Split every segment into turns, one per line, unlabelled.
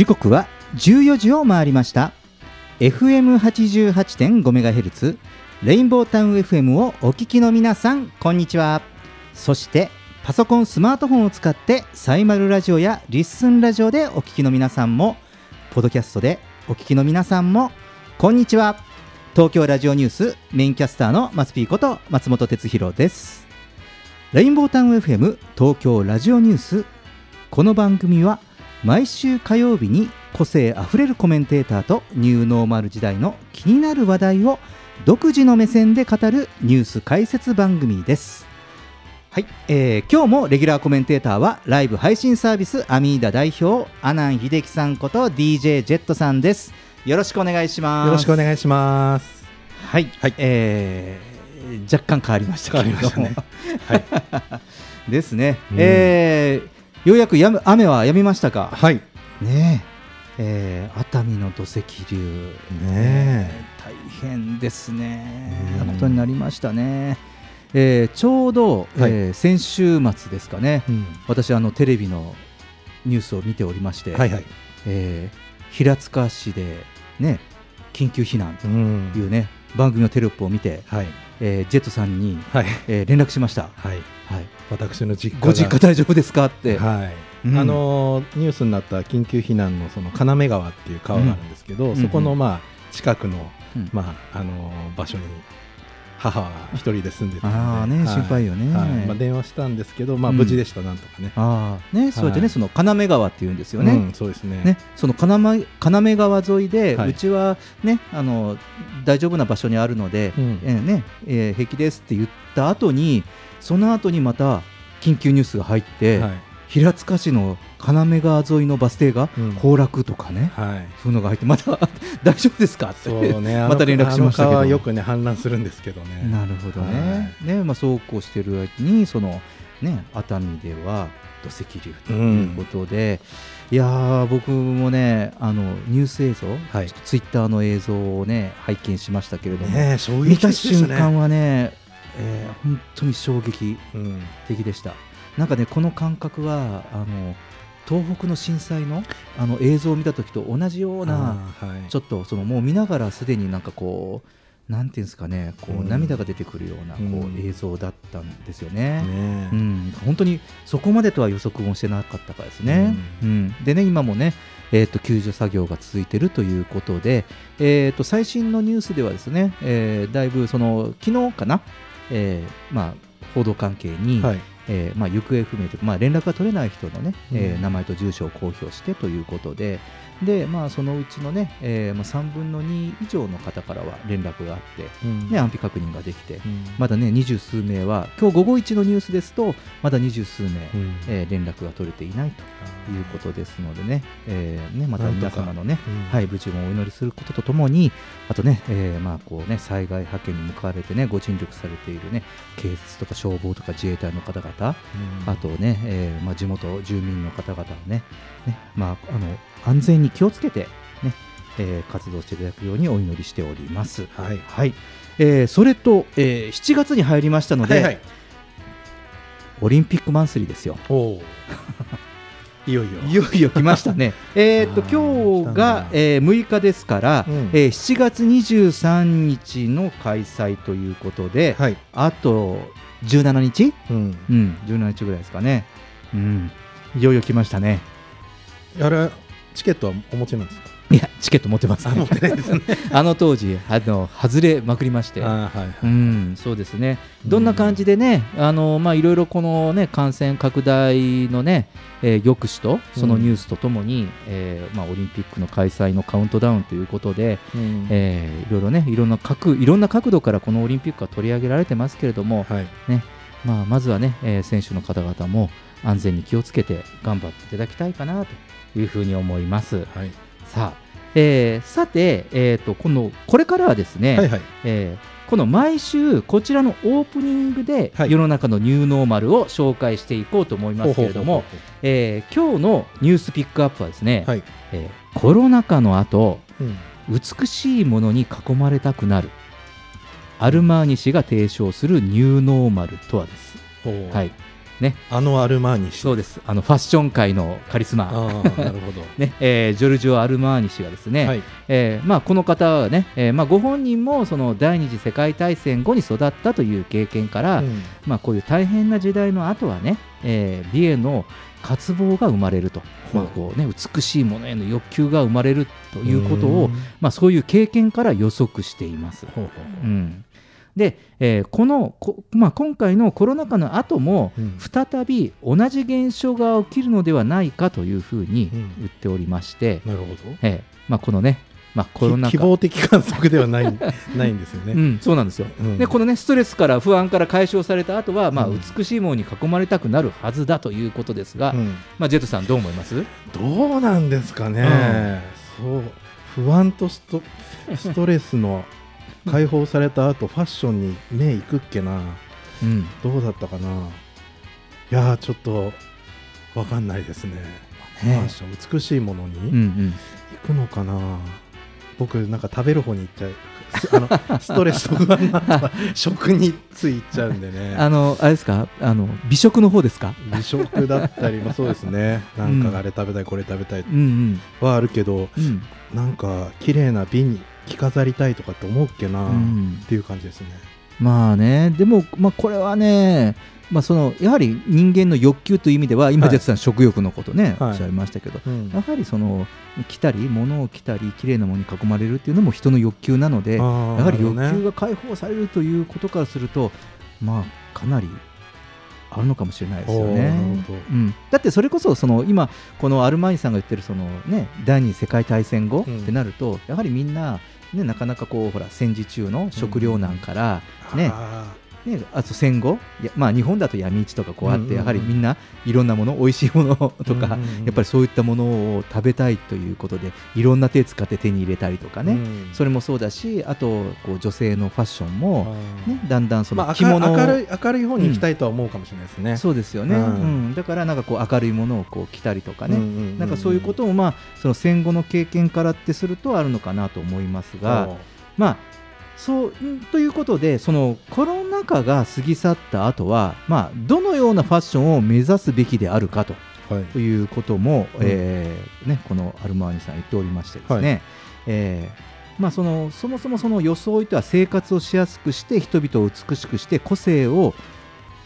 時刻は14時を回りました。FM88.5MHz レインボータウン FM をお聞きの皆さんこんにちは。そしてパソコンスマートフォンを使ってサイマルラジオやリッスンラジオでお聞きの皆さんもポッドキャストでお聞きの皆さんもこんにちは。東京ラジオニュースメインキャスターの松ピーこと松本哲弘です。レインボータウン FM 東京ラジオニュース。この番組は毎週火曜日に個性あふれるコメンテーターとニューノーマル時代の気になる話題を独自の目線で語るニュース解説番組です。はい、えー今日もレギュラーコメンテーターはライブ配信サービスアミーダ代表阿南秀樹さんこと DJ ジェットさんです。よろしくお願いします。
よろしくお願いします。
はい、
はい
えー若干変わりましたけれども、
変わりまはい。
ですね、
うん
えーようやくやむ雨は止みましたか？
はい。
ねええー熱海の土石流、
ね
大変ですね、
うん
なことになりましたね。えーちょうど、
はい
えー先週末ですかね、
うん。
私あのテレビのニュースを見ておりまして、
はいはい。
えー平塚市でね緊急避難と
うん
いうね、番組のテロップを見て、
はい。
えージェットさんに、
はい。
えー連絡しました。
はい。
はい、
私の実家が。
ご実家大丈夫ですか？って。
はい。
うん
あのーニュースになった緊急避難のその金目川っていう川があるんですけど、
ん
そこのまあ近くの
うん
まああのー場所に母は一人で住んでたので、
ああね、
はい
心配よね。
はいまあ電話したんですけど、まあ
うん
無事でしたなんとかね。
ああね、そうやってね、
はい
その金目川っていうんですよね。
うんそうですね。
ね、その金目金目川沿いで、
はいう
ちはねあの大丈夫な場所にあるので、
うん
えーねえー平気ですって言った後にその後にまた緊急ニュースが入って、
はい。
平塚市の金目川沿いのバス停が
うん
崩落とかね、
はい。
そういうのが入ってまた 大丈夫ですか？って
ね、
また連絡しましたけど
よくね氾濫するんですけどね。
なるほどね。ね、まあ、そうこうしてる間に、その。ね、熱海では土石流ということで。いやー僕もねあのニュース映像、
はい
ツイッターの映像をね拝見しましたけれども、
ね
見た瞬間はね、えー本当に衝撃
うん
的でした。なんかねこの感覚はあの東北の震災のあの映像を見た時と同じような
はい。
ちょっとそのもう見ながらすでになんかこうなんていうんですかねこう
うん。
涙が出てくるようなこ
うん。
う映像だったんですよね。
ねえ。
うん、本当にそこまでとは予測もしてなかったからですね。うん。でね今もね、えー、と救助作業が続いているということで、えー、と最新のニュースではですね、えーだいぶその昨日かな、えーまあ、報道関係に、
はい。
えーまあ、行方不明というか、まあ、連絡が取れない人の、ねえー
うん
名前と住所を公表してということでで、まあ、そのうちの、ねえーまあ、3分の2以上の方からは連絡があって、
うん。
ね、安否確認ができて、
うん。
まだね二十数名は今日午後一のニュースですとまだ二十数名、
うん。
えー連絡が取れていないということですのでね,、えーねまた皆様のね、
うん。
はい、無事をお祈りすることとともにあとね,、えーまあこうね災害派遣に向かわれてねご尽力されているね警察とか消防とか自衛隊の方々
うん。
あとね、えーまあ、地元住民の方々をねね、まあ、あの安全に気をつけて、ねえー活動していただくようにお祈りしております。
はい。
はい。えーそれと、えー7月に入りましたので、
はいはい。
オリンピックマンスリーですよ。
いよいよ。
いよいよ来ましたね。えーっと今日が、えー6日ですから、
うん。
えー7月23日の開催ということで、
はい。
あと17日、
うん。
うん、17日ぐらいですかね。うん、いよいよ来ましたね。
あれチケットはお持ちなんですか？
いやチケット持ってます、
ね。
あの当時あの外れまくりまして。
あはいはい。
うん、そうですね。どんな感じでね、あのまあいろいろこのね感染拡大のね、えー抑止とそのニュースとともに、えーまあオリンピックの開催のカウントダウンということで、
うん。
えーいろいろねいろんな角いろんな角度からこのオリンピックは取り上げられてますけれども、
はい。
まあまずはね、えー選手の方々も安全に気をつけて頑張っていただきたいかなというふうに思います。
はい
さあ、えーさて、えーとこのこれからはですね。
はいはい。
えーこの毎週こちらのオープニングで
はい。
世の中のニューノーマルを紹介していこうと思いますけれどもえー今日のニュースピックアップはですね、
はい。
えーコロナ禍の後
うん。
美しいものに囲まれたくなるアルマーニ氏が提唱するニューノーマルとはです。はい、
あのアルマーニ氏
そうです。あのファッション界のカリスマ、
なるほど。
ね。えージョルジオ・アルマーニ氏がですね、
はい。
えーまあ、この方はね、えーまあ、ご本人もその第二次世界大戦後に育ったという経験から、
うん。
まあ、こういう大変な時代の後はね、えー美への渇望が生まれると、まあこうね、美しいものへの欲求が生まれるということを、
ん。
まあ、そういう経験から予測しています。
ほうほう。
うんで、えーこのこ、まあ、今回のコロナ禍の後も、
うん。
再び同じ現象が起きるのではないかというふうに
うん。
言っておりまして、
なるほど。
えーまあ、このね、まあ、コロナ禍。
希望的観測ではない ないんですよね、
うん、そうなんですよ、
うん。
でこのねストレスから不安から解消された後は、まあ、
うん。
美しいものに囲まれたくなるはずだということですが、
うん。
まあ、ジェットさんどう思います？
どうなんですかね、そう不安とストストレスの解放された後ファッションに目いくっけな。
うん。
どうだったかな。いやーちょっとわかんないですね。ファッション美しいものに
うんうん。
行くのかな、僕なんか食べる方に行っちゃう。す あのストレスと不安になったら食についちゃうんでね。
あのあれですか？あの美食の方ですか？
美食だったりもそうですね。なんかあれ食べたいこれ食べたい
うん
はあるけど
うん。うん
なんか綺麗な瓶に着飾りたいとかって思うっけな、っ
うん。
ていう感じですね。
まあねでも、まあ、これはねまあ、そのやはり人間の欲求という意味では今、
はい。
ジェさん食欲のことね、
はい。
おっしゃいましたけど
うん。
やはりその着たり物を着たり綺麗なものに囲まれるっていうのも人の欲求なのでやはり欲求が解放されるということからするとまあかなりあるのかもしれないですよね。うん、だってそれこそその今このアルマーニさんが言ってるその、ね、第二次世界大戦後
うん。
ってなると、やはりみんな、ね、なかなかこうほら戦時中の食糧難から、ね
あ
ね、あと戦後まあ、日本だと闇市とかこうあって、
うんうんうん。
やはりみんないろんなもの 美味しいものとか、
うんうんうん。
やっぱりそういったものを食べたいということでいろんな手使って手に入れたりとか
ー
ね、
うん。
それもそうだしあとこう女性のファッションも、
あー
ね、だんだんそ
まあ
の着物を、
明るい明るい方に行きたいとは思うかもしれないですね。
そうですよね、
う
うん。んだからなんかこう明るいものをこう着たりとかね、
うんうんうん
なんかそういうこともまあその戦後の経験からってするとあるのかなと思いますが、まあそうんということでそのコロナ禍が過ぎ去った後はまあどのようなファッションを目指すべきであるかと
はい。
ということも、
うん。
えーね、このアルマーニさん言っておりましてですね、
は
えーまあ、そのそもそもその装いとは生活をしやすくして人々を美しくして個性を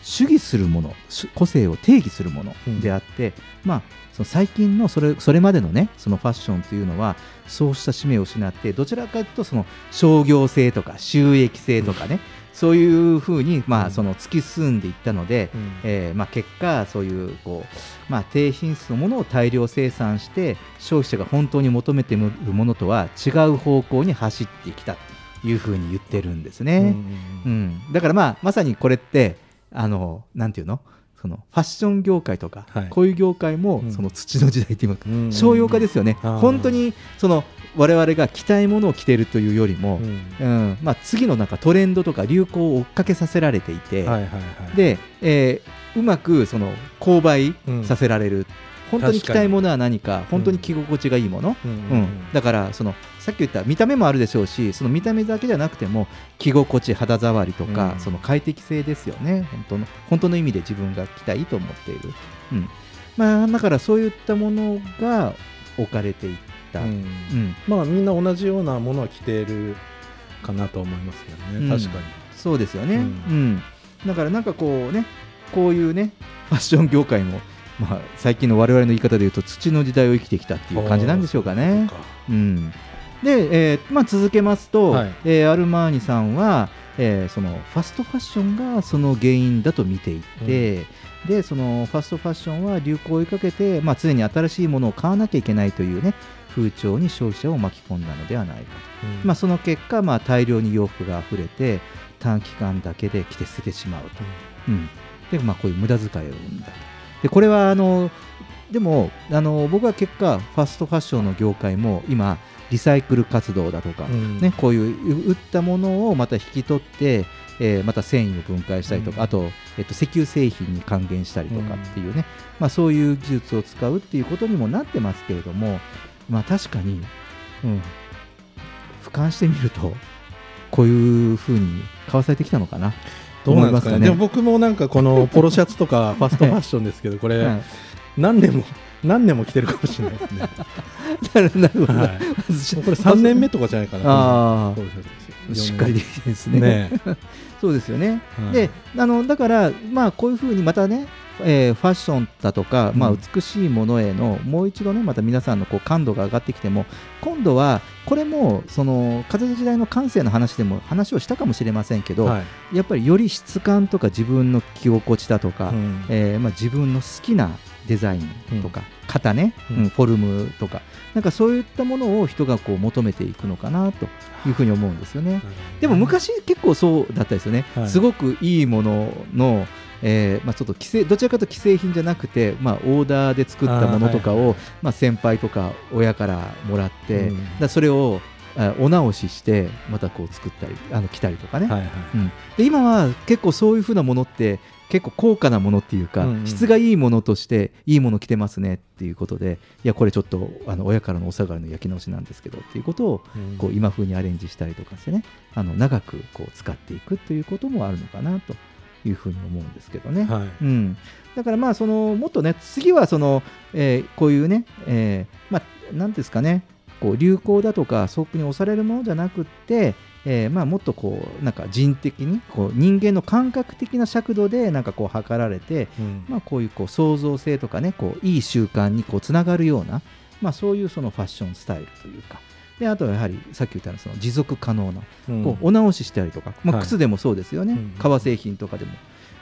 主義するものし個性を定義するものであって、まあ、その最近のそれそれまでのねそのファッションというのはそうした使命を失ってどちらかというとその商業性とか収益性とかね、そういうふうに、まあ、
うん。
その突き進んでいったので、
うん。
えーまあ、結果、そういうこう、まあ、低品質のものを大量生産して消費者が本当に求めているものとは違う方向に走ってきたというふうに言ってるんですね。
うんうん
う
うん
ん。だから、まあ、まさにこれってあのなんていうの？そのファッション業界とか、
はい。
こういう業界も、
うん。
その土の時代というか、
うん。うん
商用化ですよね、
あー。
本当にその我々が着たいものを着ているというよりも、
うん。
うん。まあ、次のなんかトレンドとか流行を追っかけさせられていて、
はいはいはい。
で、えーうまくその購買
うん。
させられる、本当に着たいものは何か本当に着心地がいいもの、
うん。
うん。だからそのさっき言った見た目もあるでしょうしその見た目だけじゃなくても着心地肌触りとか、
うん。
その快適性ですよね。本当の本当の意味で自分が着たいと思っている、うん。まあ、だからそういったものが置かれていった、
うん。
うん。
まあみんな同じようなものは着ているかなと思いますけどね、
うん。
確かに。
そうですよね、
う
うん。んだからなんかこうねこういうねファッション業界もまあ、最近の我々の言い方で言うと土の時代を生きてきたっていう感じなんでしょうかね。うん、で、えーまあ、続けますと、
はい。
えーアルマーニさんは、えーそのファストファッションがその原因だと見ていて、でそのファストファッションは流行を追いかけて、まあ、常に新しいものを買わなきゃいけないという、ね、風潮に消費者を巻き込んだのではないかと、まあ、その結果、まあ、大量に洋服が溢れて短期間だけで着て捨ててしまうと。うん、で、まあ、こういう無駄遣いを生んだと。でこれはあのでもあの僕は結果ファストファッションの業界も今リサイクル活動だとか、
うん。
ね、こういう売ったものをまた引き取って、えーまた繊維を分解したりとか、
うん。
あと、えっと、石油製品に還元したりとかっていうね、まあ、そういう技術を使うっていうことにもなってますけれども、まあ、確かに、うん、俯瞰してみるとこういうふうに買わされてきたのかな。
どうなんですかね。
思い
でも僕もなんかこのポロシャツとかファストファッションですけどこれ
はい。
何年も何年も着てるかもしれない。ですね。
なるなるほど、
はい、これ3年目とかじゃないかな。
あしっかりできてるんですね
ね。
そうですよね、
はい。
であのだから、まあ、こういうふうにまたね、えーファッションだとか、まあ、
うん
美しいものへのもう一度ねまた皆さんのこう感度が上がってきても今度はこれもその風の時代の感性の話でも話をしたかもしれませんけど、
はい。
やっぱりより質感とか自分の着心地だとか、
うん。
えーまあ、自分の好きなデザインとか、型ね、
うん。
うんフォルムとかなんかそういったものを人がこう求めていくのかなというふうに思うんですよね。でも昔結構そうだったですよね、
はい。
すごくいいものの、えーまあ、ちょっと既製どちらかというと既製品じゃなくて、まあ、オーダーで作ったものとかを、
あーはいはい。
まあ、先輩とか親からもらって、
うん。
だそれをあお直ししてまたこう作ったりあの着たりとかね、
はいはい。
うん、で今は結構そういうふうなものって結構高価なものっていうか、
うんうん
質がいいものとしていいもの着てますねっていうことでいやこれちょっとあの親からのお下がりの焼き直しなんですけどっていうことを
うん。
こう今風にアレンジしたりとかしてねあの長くこう使っていくということもあるのかなというふうに思うんですけどね。
はい。
うん、だからまあそのもっとね次はその、えーこういうね、えーまあなんですかねこう流行だとかソープに押されるものじゃなくって、えーまあもっとこうなんか人的にこう人間の感覚的な尺度でなんかこう測られて、
うん。
まあ、こういうこう創造性とかねこういい習慣にこうつながるような、まあ、そういうそのファッションスタイルというか。であとはやはりさっき言ったようなその持続可能な
うん。
こうお直ししたりとか、まあ、
はい。
靴でもそうですよね、
うん
革製品とかでも。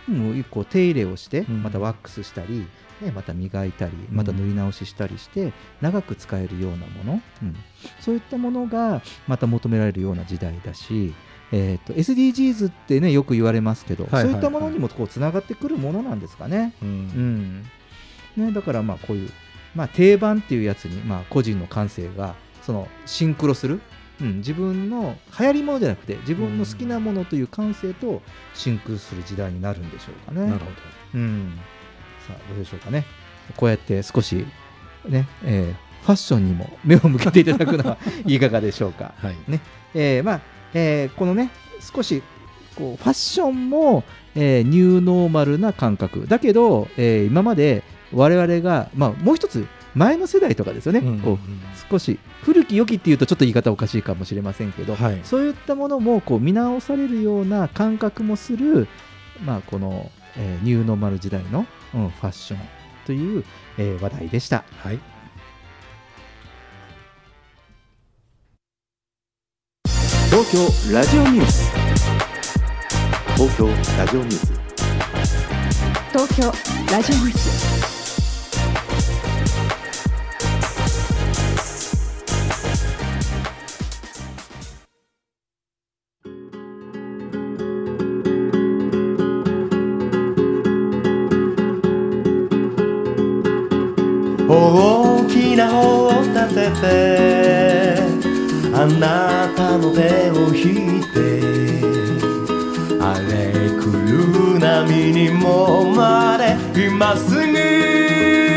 もうこう手入れをして
うん。
またワックスしたり、ねまた磨いたりまた塗り直ししたりして長く使えるようなもの、うん。そういったものがまた求められるような時代だし、えー、と SDGs ってねよく言われますけど、
はいはいはい。
そういったものにもこうつながってくるものなんですかね。
う
うん。んね、だからまあこういう、まあ、定番っていうやつにまあ個人の感性がそのシンクロする、うん、自分の流行りものじゃなくて自分の好きなものという感性とシンクロする時代になるんでしょうかね。
なるほ
うん、さあどうでしょうかね。こうやって少しね、えーファッションにも目を向けていただくのは いかがでしょうか。
どはい。
えーまあえーこのね少しこうファッションも、えーニューノーマルな感覚。だけど、えー今まで我々が、まあ、もう一つ前の世代とかですよね、
うん。
こう少し古き良きっていうとちょっと言い方おかしいかもしれませんけど、
はい。
そういったものもこう見直されるような感覚もする、まあ、この、えーニューノーマル時代の、うんファッションという、えー話題でした。
はい。
東京ラジオニュース。
東京ラジオニュース。
東京ラジオニュース
大きな方を立ててあなたの手を引いて荒れ狂う波にもまれ今すぐ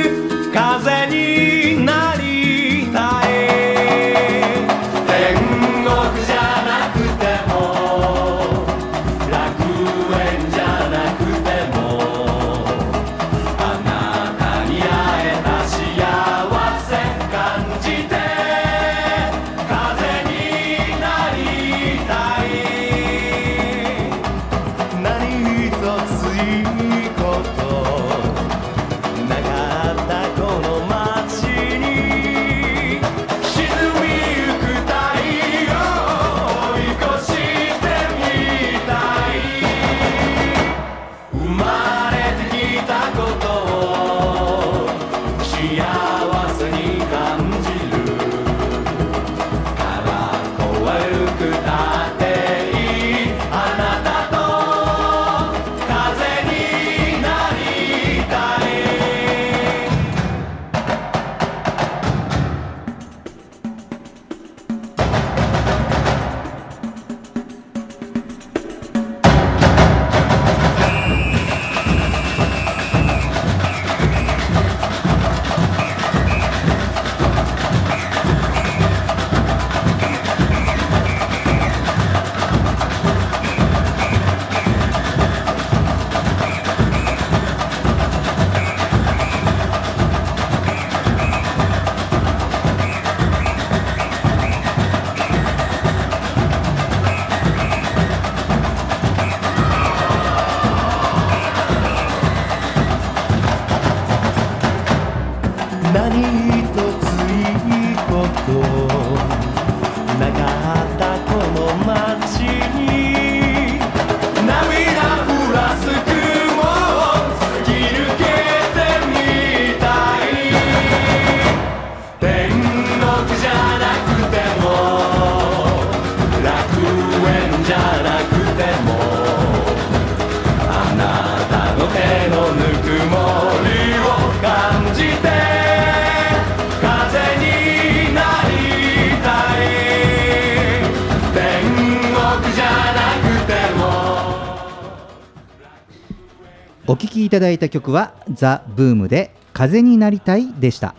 きいただいた曲はザ・ブームで風になりたいでした。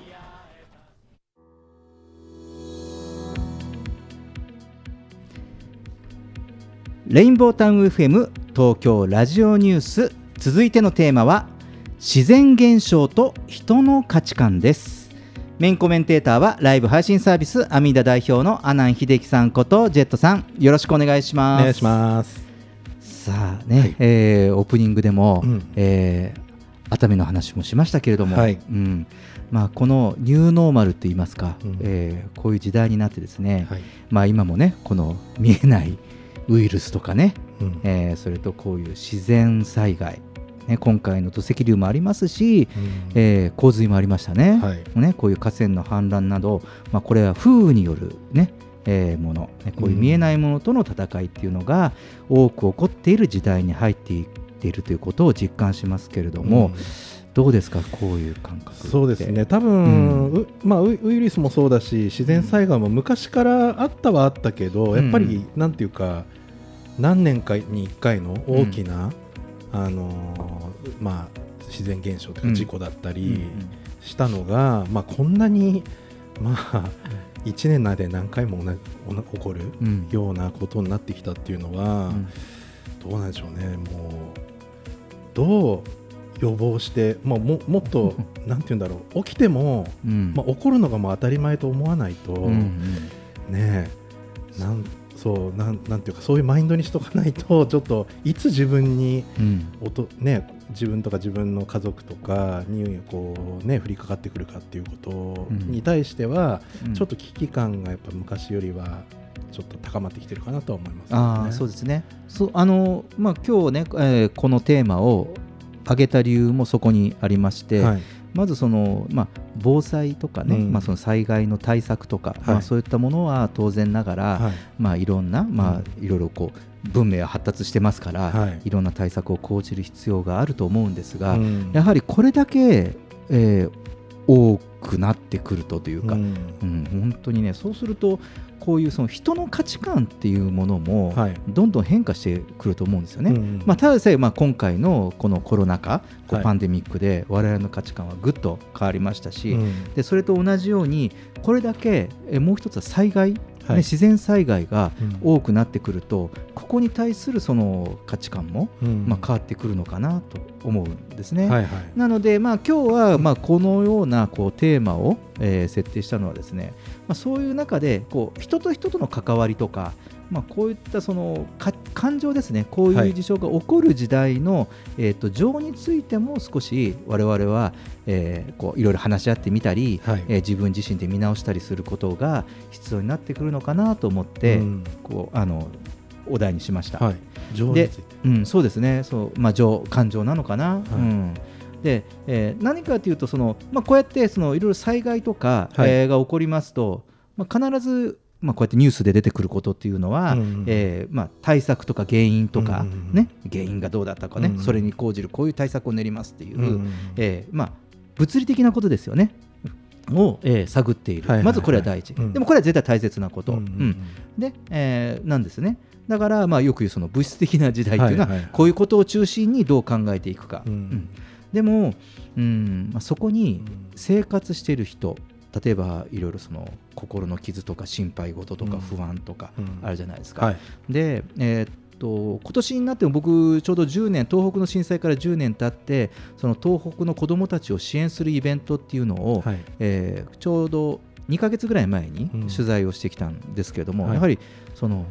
レインボータウン FM 東京ラジオニュース。続いてのテーマは自然現象と人の価値観です。メインコメンテーターはライブ配信サービスアミダ代表の阿南秀樹さんことジェットさん。よろしくお願いします。
お願いします。
さあね、
はい。
えーオープニングでも、
うん。
えー熱海の話もしましたけれども、
はい。
うん。まあ、このニューノーマルといいますか、
うん。
えーこういう時代になってですね、
はい。
まあ、今もねこの見えないウイルスとかね、
うん。
えーそれとこういう自然災害、ね、今回の土石流もありますし、
うん。
えー洪水もありましたね,、
はい。
ねこういう河川の氾濫など、まあ、これは風雨による、ねえーものねこういう見えないものとの戦いっていうのが多く起こっている時代に入っていっているということを実感しますけれども、
うん。
どうですか？こういう感覚
そうですね。多分、
うん。
うまあ、ウイルスもそうだし自然災害も昔からあったはあったけど、
うん。
やっぱりなんていうか何年かに1回の大きな、あのーまあ、自然現象という
うん。
か事故だった
うん
りしたのが、まあ、こんなに、まあ、1年内で何回も起こるようなことになってきたっていうのは、
うん。
どうなんでしょうね、もうどう予防して、まあ、ももっと なんて言うんだろう、起きても、
うん。
まあ、起こるのがもう当たり前と思わないと、ねえなんそうなんなんていうかそういうマインドにしとかないとちょっといつ自分に
うん。
おと、ね、自分とか自分の家族とかにこう、ね、降りかかってくるかっていうこと
うん。
に対しては、
うん。
ちょっと危機感がやっぱ昔よりはちょっと高まってきてるかなとは思います、ね、
ああそうですね。そうあの、まあ、今日ね、えーこのテーマを挙げた理由もそこにありまして、
はい
まずその、まあ、防災とかね、
うん。
まあ、その災害の対策とか、
はい。
まあ、そういったものは当然ながら、
はい。
まあ、いろんな、まあ
う
いろいろこう文明は発達してますから、
はい。
い、ろんな対策を講じる必要があると思うんですが、
うん。
やはりこれだけ、えー多くなってくるとというか、
うん。
うん、本当にねそうするとこういうその人の価値観っていうものも
はい。
どんどん変化してくると思うんですよね。
うん
まあ、ただでさえまあ今回のこのコロナ禍、
はい。
パンデミックで我々の価値観はぐっと変わりましたし、
うん。
でそれと同じようにこれだけえもう一つは災害、ね
はい。
自然災害が
うん。
多くなってくるとここに対するその価値観も、
うん。
まあ、変わってくるのかなと思うんですね。
はいはい。
なので、まあ、今日はまあこのようなこうテーマを、えー設定したのはですね、まあ、そういう中でこう人と人との関わりとか、まあ、こういったそのか感情ですね。こういう事象が起こる時代の、えー、と情についても少し我々は、えーこういろいろ話し合ってみたり、
はい。
えー自分自身で見直したりすることが必要になってくるのかなと思って、
うん。
こうあのお題にしました。
はい。情に
で
ついて。
うん、そうですね、そうまあ、情感情なのかな。うん。でえー何かというとその、まあ、こうやってそのいろいろ災害とか、
はい。
えーが起こりますと、まあ、必ず、まあ、こうやってニュースで出てくることっていうのは、
うんうん
えーまあ、対策とか原因とか、
うんうん
原因がどうだったかね、
うんうん。
それに講じるこういう対策を練りますっていう、
うん
えーまあ、物理的なことですよね。を、えー探っている、
はいはいはい。
まずこれは第一、
うん。
でもこれは絶対大切なこと、で、えーなんですね。だから、まあ、よく言うその物質的な時代っていうのは、
はいはいはい。
こういうことを中心にどう考えていくか。でも、うん。まあ、そこに生活している人、例えばいろいろその心の傷とか心配事とか
うん。
不安とか
うん。
あるじゃないですか。
はい。
で、えーっと今年になっても僕、ちょうど10年、東北の震災から10年経って、その東北の子どもたちを支援するイベントっていうのを、
はい。
えーちょうど2ヶ月ぐらい前に
うん。
取材をしてきたんですけれども、
はい。
やはりその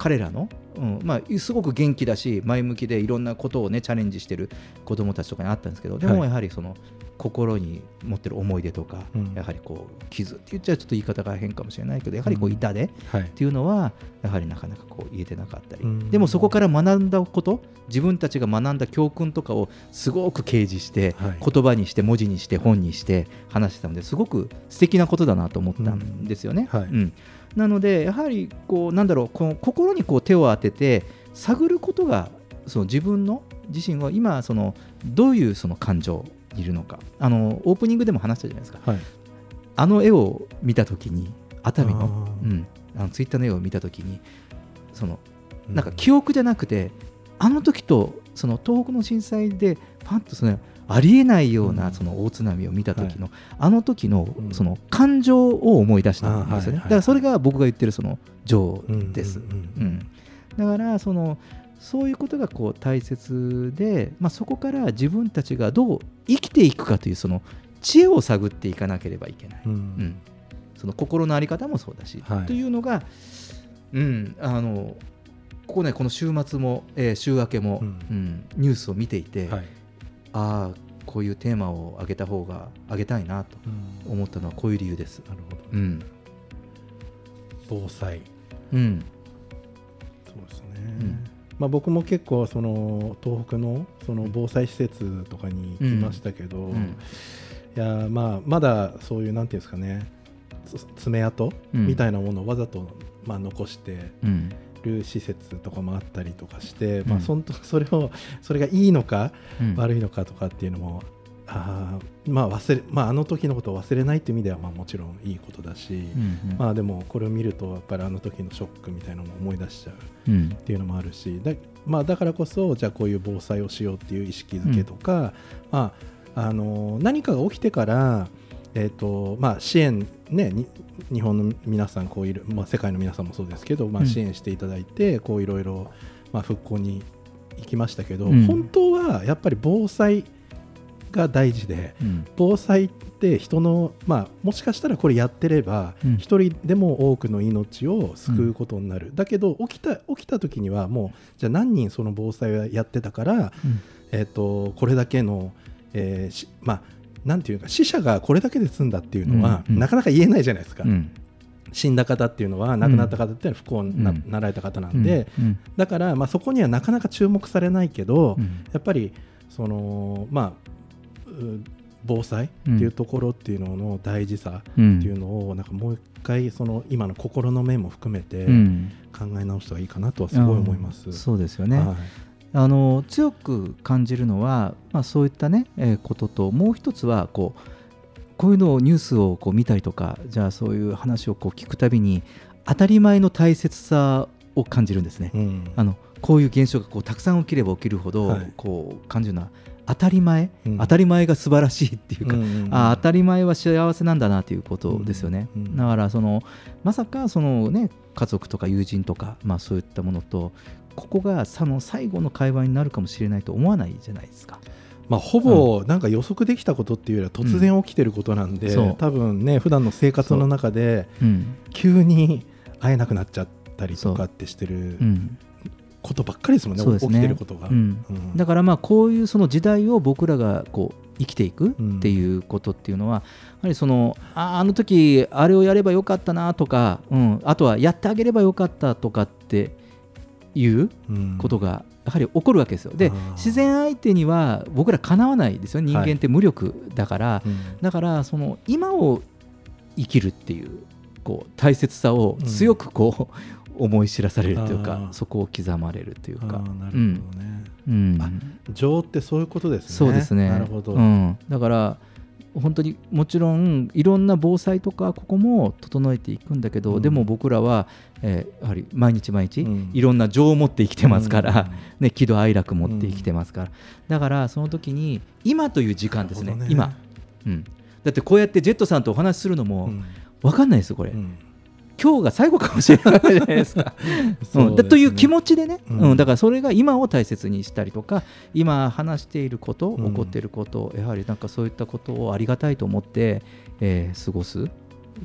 彼らの、うんまあ、すごく元気だし前向きでいろんなことを、ね、チャレンジしてる子どもたちとかにあったんですけどでも
はい。
やはりその心に持ってる思い出とか、
うん。
やはりこう傷って言っちゃうとちょっと言い方が変かもしれないけどやはりこう
うん。
痛手っ
はい。
ていうのはやはりなかなかこう言えてなかったり、
うん。
でもそこから学んだこと自分たちが学んだ教訓とかをすごく掲示して、
はい。
言葉にして文字にして本にして話してたのですごく素敵なことだなと思ったんですよね。
うん。はい。
うんなのでやはりこうなんだろうこの心にこう手を当てて探ることがその自分の自身は今そのどういうその感情にいるのか。あのオープニングでも話したじゃないですか。
はい。
あの絵を見た時に熱海のうん、あのツイッターの絵を見た時にその
う
なんか記憶じゃなくてあの時とその東北の震災でパンとそのありえないよう
う
なん。その大津波を見た時の、
は
あの時の
うん。
その感情を思い出したんですよね、だからそれが僕が言ってるその情です、
うん。
だからそのそういうことがこう大切で、まあ、そこから自分たちがどう生きていくかというその知恵を探っていかなければいけない、
うん。
うん。その心の在り方もそうだし、
はい。
というのが、うん、あのここねこの週末も、えー週明けも、
う
うんんニュースを見ていて、
はい。
ああこういうテーマを上げた方が上げたいなと
うん。
思ったのはこういう理由です。
なるほど。
うん。
防災。
うん。
そうですね、
うん。
まあ、僕も結構その東北のその防災施設とかに行きましたけど、
うん。
いやまあまだそういうなんていうんですかねつ爪痕
うん。
みたいなものをわざとまあ残して
うん
る施設とかもあったりとかして、
うん。
まあ、そんと それをそれがいいのか
うん。
悪いのかとかっていうのもあーまあ忘れ、まあ、あの時のことを忘れないっていう意味ではまあもちろんいいことだし、
うん
まあでもこれを見るとやっぱりあの時のショックみたいなのも思い出しちゃう
うん。
っていうのもあるしだ,、まあ、だからこそじゃあこういう防災をしようっていう意識づけとか、まあ、あの何かが起きてから、えーとまあ、支援、ね、に日本の皆さんこういる、まあ、世界の皆さんもそうですけど、まあ、
うん。
支援していただいて、こういろいろ、まあ、復興に行きましたけど、
うん。
本当はやっぱり防災が大事で
うん。
防災って人の、まあ、もしかしたらこれやってれば
うん。
一人でも多くの命を救うことになる、だけど起きた起きた時にはもうじゃあ何人その防災をやってたから、
うん。
えー、とこれだけの、えーしまあなんていうか死者がこれだけで済んだっていうのは、
うんうん。
なかなか言えないじゃないですか、
うん。
死んだ方っていうのは亡くなった方っていうのは不幸にな,、
うん。
なられた方なんで、
うん
だから、まあ、そこにはなかなか注目されないけど、
うん。
やっぱりそのまあう防災っていうところっていうのの大事さって
うん
いうのをなんかもう一回その今の心の面も含めて
うん。
考え直した方がいいかなとはすごい思います。
あーそうですよね、
はい
あの強く感じるのは、まあ、そういったね、えーことともう一つはこうこういうのをニュースをこう見たりとかじゃあそういう話をこう聞くたびに当たり前の大切さを感じるんですね。
うん。
あのこういう現象がこうたくさん起きれば起きるほど、
はい。
こう感じるのは当たり前、
うん。
当たり前が素晴らしいっていうか、
うんうんうん。
あ当たり前は幸せなんだなということですよね、
うんうん。
だからそのまさかその、ね、家族とか友人とか、まあ、そういったものとここがその最後の会話になるかもしれないと思わないじゃないですか。
まあ、ほぼなんか予測できたことっていうよりは突然起きてることなんで、
うん。
多分ね普段の生活の中で
う。ん。
急に会えなくなっちゃったりとかってしてる
う。ん。
ことばっかりですもんね、
ね。
起きてることが。
うん。
うん。
だからまあこういうその時代を僕らがこう生きていくっていうことっていうのは、やはりそのああの時あれをやればよかったなとか、うん、あとはやってあげればよかったとかっていう
うん。
ことがやはり起こるわけですよ。で自然相手には僕らかなわないですよ。人間って無力だから、
うん。
だからその今を生きるっていうこう大切さを強くこう、思い知らされるというかそこを刻まれるというか。
なるほど
うん。
ね。
うん。
あ情ってそういうことですね。
そうですね。
なるほど。
うん、だから本当にもちろんいろんな防災とかここも整えていくんだけど、
うん。
でも僕らは、えーやはり毎日毎日、
うん。
いろんな情を持って生きてますから、
うん。
ね、喜怒哀楽持って生きてますから、だからその時に今という時間ですね
なるほど
今、うん、だってこうやってジェットさんとお話しするのも
うん。
分かんないですよこれ、
うん
今日が最後かもしれないじゃないですか。うん、だという気持ちでね、
う
うん。んだからそれが今を大切にしたりとか今話していること
うん
起こっていること、やはりなんかそういったことをありがたいと思って、えー過ごす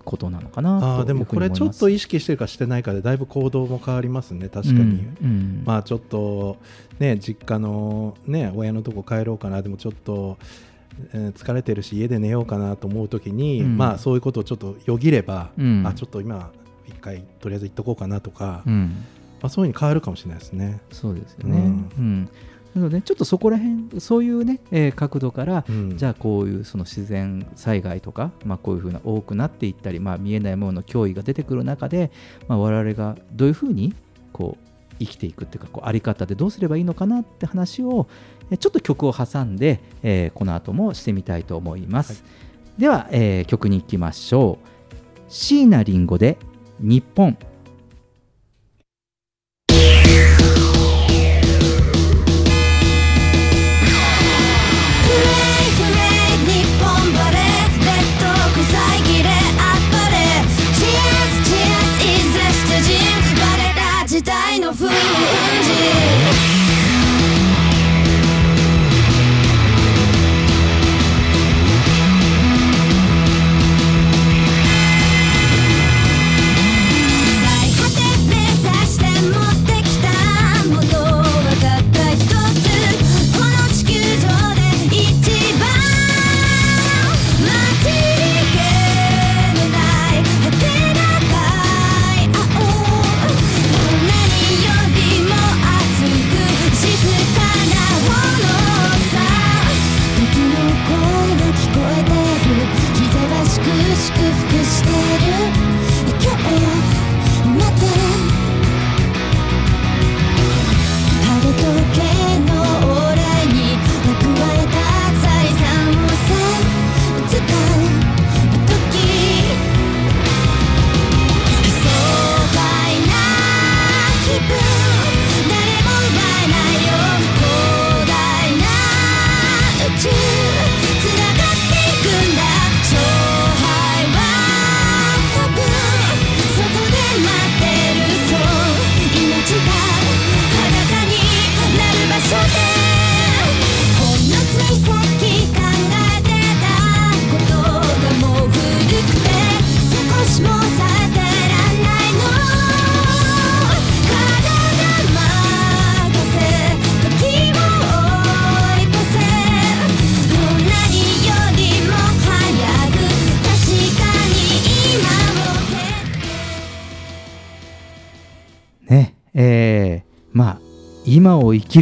ことなのかなと
あーでもこれちょっと意識してるかしてないかでだいぶ行動も変わりますね。確かに、
うん。うん。
まあちょっとね実家のね親のとこ帰ろうかな。でもちょっと、えー疲れてるし家で寝ようかなと思う時に、
うん。
まあそういうことをちょっとよぎれば、
うん。
あちょっと今一回とりあえず行っとこうかなとか、ま
うん
あ、そういうふうに変わるかもしれないですね。
そうですよね。
う
うんんなのでちょっとそこら辺そういうね、えー角度から、
うん
じゃあこういうその自然災害とか、まあ、こういうふうな多くなっていったり、まあ、見えないものの脅威が出てくる中で、まあ、我々がどういうふうにこう生きていくっていうかこうあり方でどうすればいいのかなって話をえちょっと曲を挟んで、えーこの後もしてみたいと思います。では、えー曲に行きましょう。椎名林檎で日本。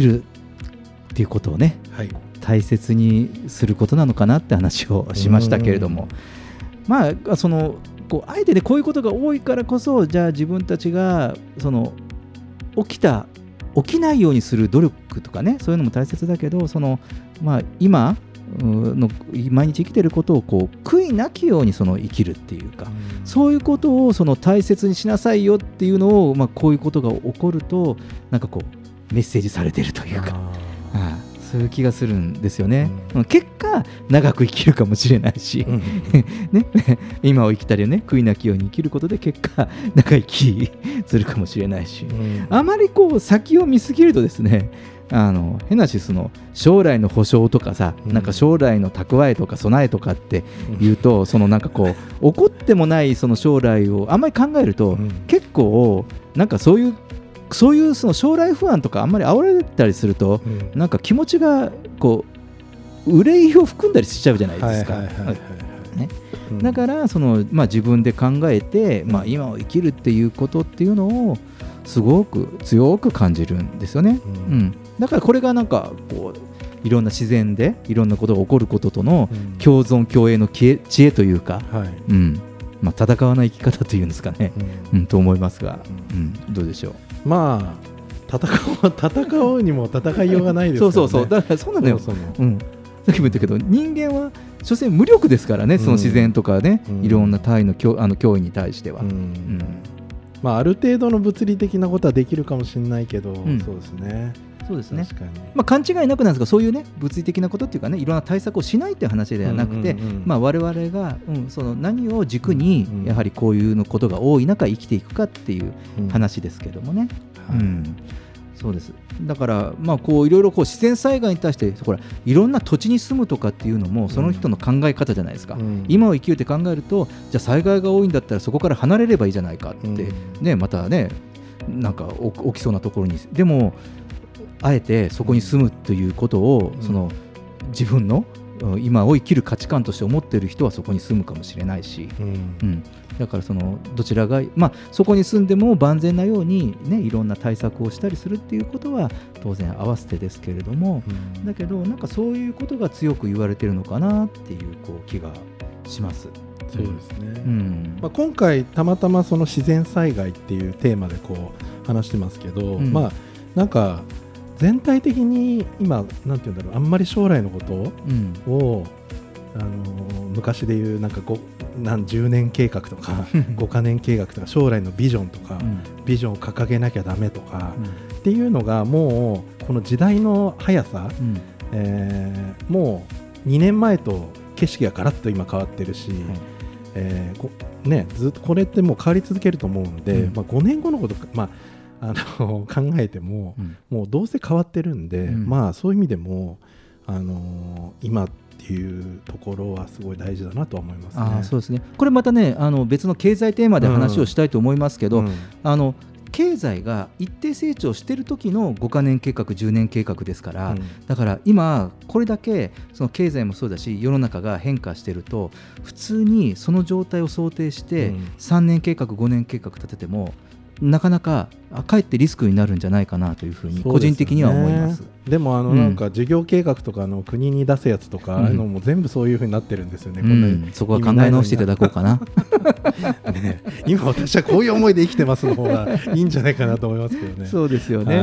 きるっていうことをね
はい。
大切にすることなのかなって話をしましたけれども、まあそのこうあえてねこういうことが多いからこそじゃあ自分たちがその起きた起きないようにする努力とかねそういうのも大切だけどその、まあ、今うの毎日生きてることをこう悔いなきようにその生きるっていうか、そういうことをその大切にしなさいよっていうのを、まあ、こういうことが起こるとなんかこうメッセージされてるというか。
あ
はいそういう気がするんですよね、
う
結果長く生きるかもしれないし、
ーうん。
ね、今を生きたりね悔いなきように生きることで結果 長生きするかもしれないし、
うん。
あまりこう先を見すぎるとですねあの変なしその将来の保証とかさ、
うん。
なんか将来の蓄えとか備えとかって言うと、そのなんかこう起こってもないその将来をあんまり考えると、
うん。
結構なんかそういうそういうその将来不安とかあんまり煽られたりすると、
うん。
なんか気持ちがこう憂いを含んだりしちゃうじゃないですか。だからその、まあ、自分で考えて、まあ、今を生きるっていうことっていうのをすごく強く感じるんですよね。
う
うん。んだからこれがなんかこういろんな自然でいろんなことが起こることとの
うん。
共存共栄の知恵知恵というか、
はい。
うん。まあ、戦わない生き方というんですかね、
うん。
うん、と思いますが、うん、どうでしょう？
まあ戦おう戦おうにも戦いようがないですからね。
そうそうそう。だからそうなのよ。
そも
う。ん、さっきも言ったけど人間は所詮無力ですからねその自然とかね、
うん。
いろんな対の脅あの脅威に対しては、
そも
うん。
うん。まあある程度の物理的なことはできるかもしれないけど
ん。
そうですね
そうですね。まあ、勘違いなくなんですがそういうね物理的なことっていうかねいろんな対策をしないっていう話ではなくて、
うんうんうん
まあ、我々が、うん、その何を軸に
うん
やはりこういうのことが多い中生きていくかっていう
うん。
話ですけどもね、
はい。
うん。そうです。だからまあこういろいろこう自然災害に対してほらいろんな土地に住むとかっていうのもその人の考え方じゃないですか、
うん。
今を生きるって考えるとじゃあ災害が多いんだったらそこから離れればいいじゃないかって、
うん。
ねまたねなんか起起きそうなところに。でもあえてそこに住むということを、
うん。
その自分のうん今を生きる価値観として思っている人はそこに住むかもしれないし、
うん。
うん、だからそのどちらが、まあ、そこに住んでも万全なように、ね、いろんな対策をしたりするっていうことは当然合わせてですけれども、
うん。
だけどなんかそういうことが強く言われてるのかなっていうこう気がします。
そうですね。
うん。
まあ、今回たまたまその自然災害っていうテーマでこう話してますけど、
うん。
まあなんか全体的に今なんて言うんだろうあんまり将来のこと
うん。
をあの昔で言うなんかご何10年計画とか 5カ年計画とか将来のビジョンとか、
うん。
ビジョンを掲げなきゃダメとか、っていうのがもうこの時代の速さ、
うん。
えーもう2年前と景色がガラッと今変わってるし、えーこね、ずっとこれってもう変わり続けると思うんで、
うん。
まあ、5年後のことか、まあ、あの考えても、
うん。
もうどうせ変わってるんで、
うん。
まあ、そういう意味でも、あの今っていうところはすごい大事だなとは思いますね。
あーそうですね。これまたねあの別の経済テーマで話をしたいと思いますけど、
うん。
あの経済が一定成長している時の5カ年計画10年計画ですから、
うん。
だから今これだけその経済もそうだし世の中が変化していると普通にその状態を想定して
うん。
3年計画5年計画立ててもなかなかあかえってリスクになるんじゃないかなというふうに個人的には思います。
ねでもあの
うん
なんか事業計画とかの国に出すやつとか、
うん
あのも全部そういうふうになってるんですよね。
う
ん、
そこは考え直していただこうかな。
ね今私はこういう思いで生きてますの方がいいんじゃないかなと思いますけどね。
そうですよね。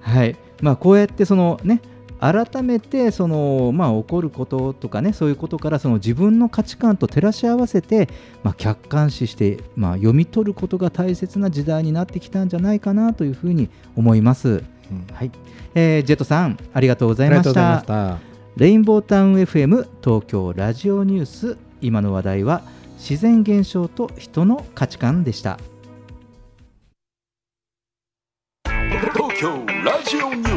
はい
はい、まあこうやってそのね改めてそのまあ起こることとかねそういうことからその自分の価値観と照らし合わせてまあ客観視してまあ読み取ることが大切な時代になってきたんじゃないかなというふうに思います。
うん
はい、えージェットさんありがとうございまし。た。レインボータウン FM 東京ラジオニュース今の話題は自然現象と人の価値観でした。
東京ラジオニュース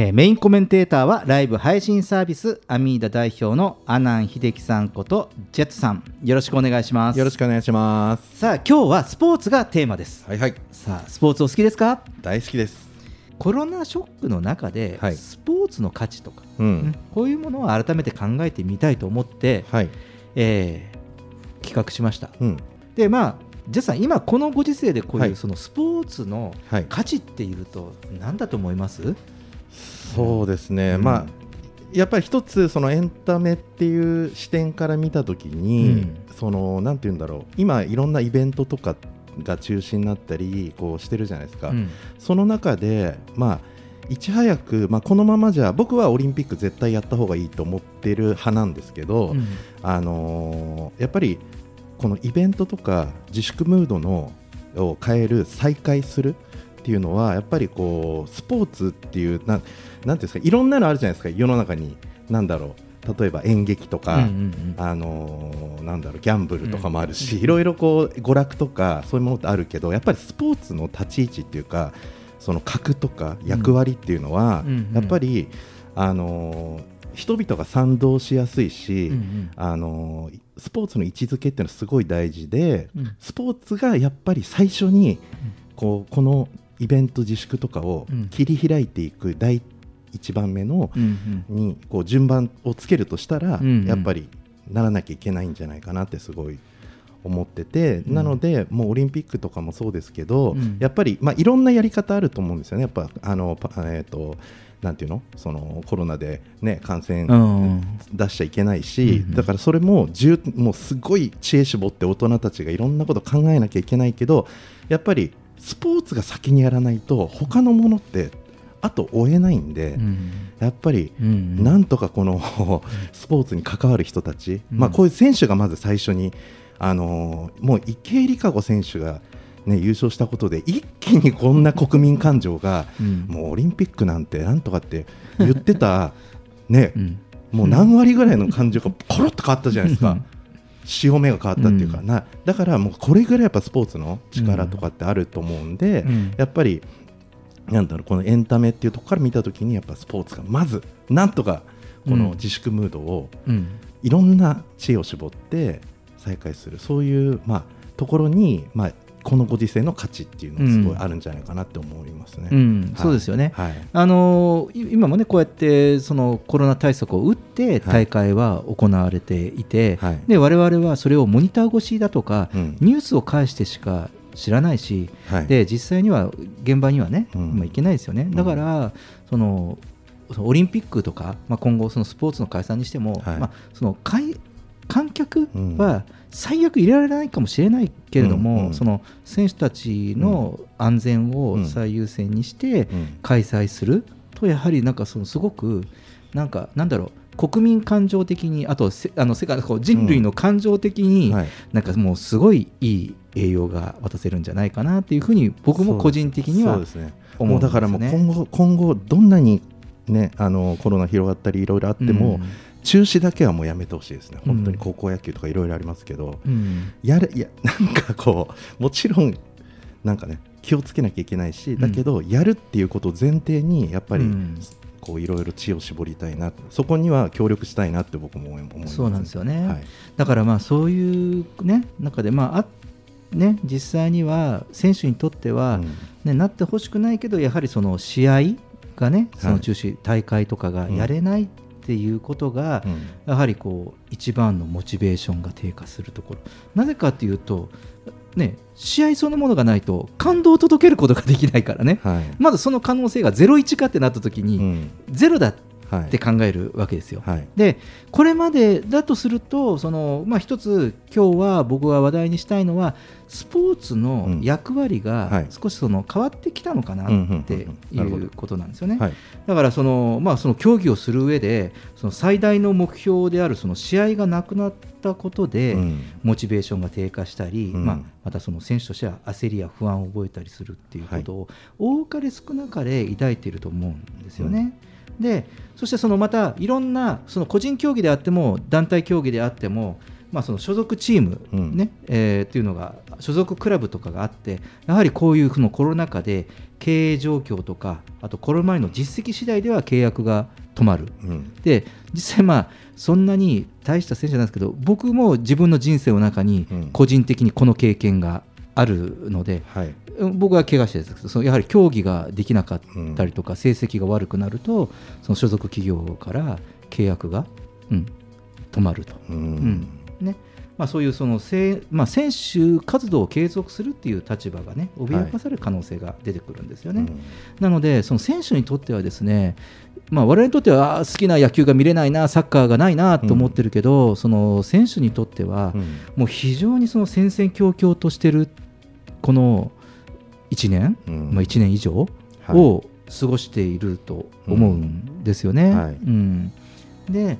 えーメインコメンテーターはライブ配信サービスアミーダ代表の阿南秀樹さんことジェットさん。よろしくお願いします。
よろしくお願いします。
さあ今日はスポーツがテーマです。
はいはい。
さあスポーツお好きですか？
大好きです。
コロナショックの中で、
はい。
スポーツの価値とか、
う
うん
ん
こういうものを改めて考えてみたいと思って、
はい。
えー企画しました。
うん。
でまあジェさん今このご時世でこういう、
はい。
そのスポーツの
はい。
価値っていうと何だと思います、
そうですね、
うん。
まあやっぱり一つそのエンタメっていう視点から見たときに、
うん。
そのなんて言うんだろう。今いろんなイベントとかが中止になったりこうしてるじゃないですか、
うん。
その中でまあいち早く、まあ、このままじゃ僕はオリンピック絶対やった方がいいと思ってる派なんですけど、
うん。
あのーやっぱりこのイベントとか自粛ムードのを変える再開するっていうのはやっぱりこうスポーツっていうなんなんていうんですかいろんなのあるじゃないですか世の中に。なんだろう。例えば演劇とか、あのーなんだろうギャンブルとかもあるし、いろいろこう娯楽とかそういうものってあるけどやっぱりスポーツの立ち位置っていうかその格とか役割っていうのは、やっぱり、あのー人々が賛同しやすいし、
うんうん。
あのースポーツの位置づけっていうのはすごい大事で、
うん。
スポーツがやっぱり最初にこうこのイベント自粛とかを
うん。
切り開いていく第一番目の、にこう順番をつけるとしたら、やっぱりならなきゃいけないんじゃないかなってすごい思ってて、
うん。
なのでもうオリンピックとかもそうですけど、
うん。
やっぱり、まあ、いろんなやり方あると思うんですよね。やっぱあのパえーとなんていうの？そのコロナで、ね、感染
うん
出しちゃいけないし、
うん。
だからそれも重もうすごい知恵絞って大人たちがいろんなこと考えなきゃいけないけどやっぱりスポーツが先にやらないと他のものってあと追えないんで、
うん。
やっぱりなんとかこのスポーツに関わる人たち、
うん。
まあ、こういう選手がまず最初に、あのーもう池江璃花子選手が、ね、優勝したことで一気にこんな国民感情が、
うん。
もうオリンピックなんてなんとかって言ってた、ね
うん。
もう何割ぐらいの感情がコロッと変わったじゃないですか。潮目が変わったっていうか、
うん。
なだからもうこれぐらいやっぱスポーツの力とかってあると思うんで、
うん。
やっぱりなんだろうこのエンタメっていうところから見たときにやっぱスポーツがまずなんとかこの自粛ムードを
うん。
いろんな知恵を絞って再開する。そういう、まあ、ところに、まあ、このご時世の価値っていうのがすごいあるんじゃないかなって思いますね。
うん。
はい。
そうですよね。
はい。
あの今もねこうやってそのコロナ対策を打って大会は行われていて、
はい。
で我々はそれをモニター越しだとか、
うん。
ニュースを介してしか知らないし、
はい。
で実際には現場にはね、
うん。
まあ、行けないですよね。だから、そのそのオリンピックとか、まあ、今後そのスポーツの解散にしても、
はい。
まあ、その観観客は最悪入れられないかもしれないけれども、
うんうん
その選手たちの安全を最優先にして
うん。
開催するとやはりなんかそのすごくなんかなんだろう国民感情的にあとせあの世界こう人類の感情的に、
はい。
なんかもうすごいいい栄養が渡せるんじゃないかなっていうふうに僕も個人的には思うんですよね
だからもう今後今後どんなにねあのコロナ広がったりいろいろあっても、
うん
中止だけはもうやめてほしいですね、
うん。
本当に高校野球とかいろいろありますけど、
うん。
やるいやなんかこうもちろんなんかね気をつけなきゃいけないし、だけどやるっていうことを前提にやっぱり、
うん。
こういろいろ知恵を絞りたいなそこには協力したいなって僕も思います。
そうなんですよね、
はい。
だからまあそういうね中でまああね実際には選手にとっては、
うん。
ね、なってほしくないけどやはりその試合がねその中止、大会とかがやれないっていうことが、
うん。
やはりこう一番のモチベーションが低下するところ。なぜかというと、ね、試合そのものがないと感動を届けることができないからね。
はい。
まずその可能性が0-1かってなった時に、
うん。
ゼロだっ
はい。
て考えるわけですよ。
はい。
でこれまでだとするとその、まあ、一つ今日は僕が話題にしたいのはスポーツの役割
はい。
が少しその変わってきたのかなってい
う
ことなんですよね。
はい。
だからその、まあ、その競技をする上でその最大の目標であるその試合がなくなったことで、
うん。
モチベーションが低下したり、
うん。
まあ、またその選手としては焦りや不安を覚えたりするっていうことを、多かれ少なかれ抱いていると思うんですよね。でそしてそのまたいろんなその個人競技であっても団体競技であってもまあ、その所属チーム、
うん。
ねえーっていうのが所属クラブとかがあってやはりこういうこのコロナ禍で経営状況とかあとこれまでの実績次第では契約が止まる。
うん。
で実際まあそんなに大した選手ないですけど僕も自分の人生の中に
うん。
個人的にこの経験があるので、
はい。
うん僕は怪我してですけどそのやはり競技ができなかったりとか、成績が悪くなるとその所属企業から契約が、うん、止まると、
う
うん。んね。まあ、そういうそのまあ、選手活動を継続するっていう立場がね脅かされる可能性が出てくるんですよね。
うん。
なので、その選手にとってはですね、まあ、我々にとっては好きな野球が見れないな、サッカーがないなと思ってるけど、その選手にとっては、
うん。
もう非常にその戦々恐々としてるこの1年、
うん。
まあ、1年以上
はい。
を過ごしていると思うんですよね。
うん。はい。
うん。で、